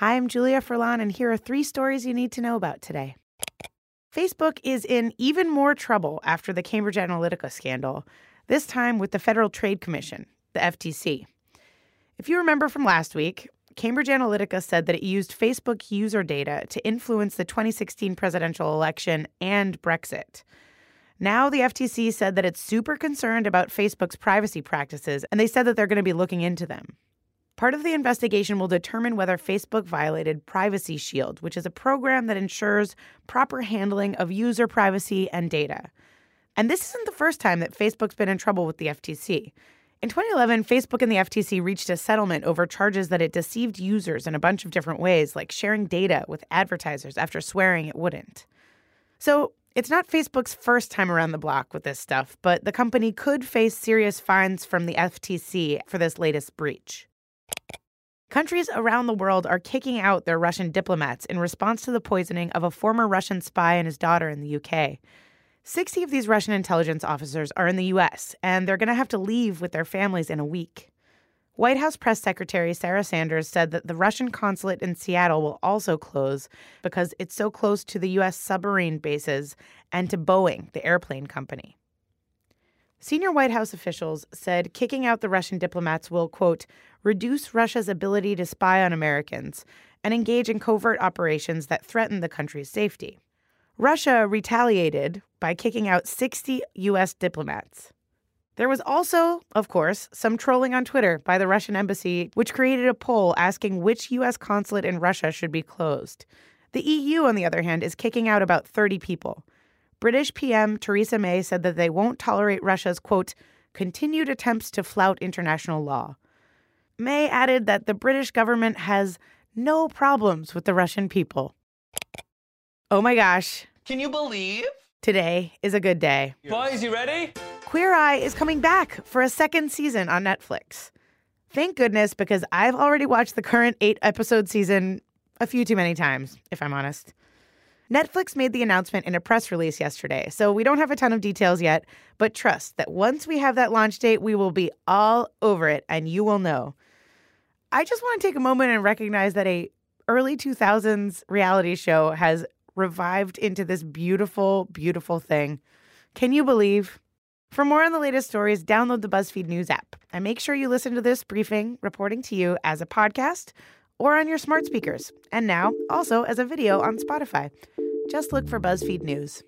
Hi, I'm Julia Furlan, and here are three stories you need to know about today. Facebook is in even more trouble after the Cambridge Analytica scandal, this time with the Federal Trade Commission, the FTC. If you remember from last week, Cambridge Analytica said that it used Facebook user data to influence the 2016 presidential election and Brexit. Now, the FTC said that it's super concerned about Facebook's privacy practices, and they said that they're going to be looking into them. Part of the investigation will determine whether Facebook violated Privacy Shield, which is a program that ensures proper handling of user privacy and data. And this isn't the first time that Facebook's been in trouble with the FTC. In 2011, Facebook and the FTC reached a settlement over charges that it deceived users in a bunch of different ways, like sharing data with advertisers after swearing it wouldn't. So, it's not Facebook's first time around the block with this stuff, but the company could face serious fines from the FTC for this latest breach. Countries around the world are kicking out their Russian diplomats in response to the poisoning of a former Russian spy and his daughter in the UK. 60 of these Russian intelligence officers are in the US, and they're going to have to leave with their families in a week. White House Press Secretary Sarah Sanders said that the Russian consulate in Seattle will also close because it's so close to the U.S. submarine bases and to Boeing, the airplane company. Senior White House officials said kicking out the Russian diplomats will, quote, reduce Russia's ability to spy on Americans and engage in covert operations that threaten the country's safety. Russia retaliated by kicking out 60 U.S. diplomats. There was also, of course, some trolling on Twitter by the Russian embassy, which created a poll asking which U.S. consulate in Russia should be closed. The EU, on the other hand, is kicking out about 30 people. British PM Theresa May said that they won't tolerate Russia's, quote, continued attempts to flout international law. May added that the British government has no problems with the Russian people. Oh my gosh. Can you believe? Today is a good day. Boys, you ready? Queer Eye is coming back for a second season on Netflix. Thank goodness, because I've already watched the current eight episode season a few too many times, if I'm honest. Netflix made the announcement in a press release yesterday, so we don't have a ton of details yet, but trust that once we have that launch date, we will be all over it and you will know. I just want to take a moment and recognize that a early 2000s reality show has revived into this beautiful, beautiful thing. Can you believe? For more on the latest stories, download the BuzzFeed News app and make sure you listen to this briefing reporting to you as a podcast or on your smart speakers, and now also as a video on Spotify. Just look for BuzzFeed News.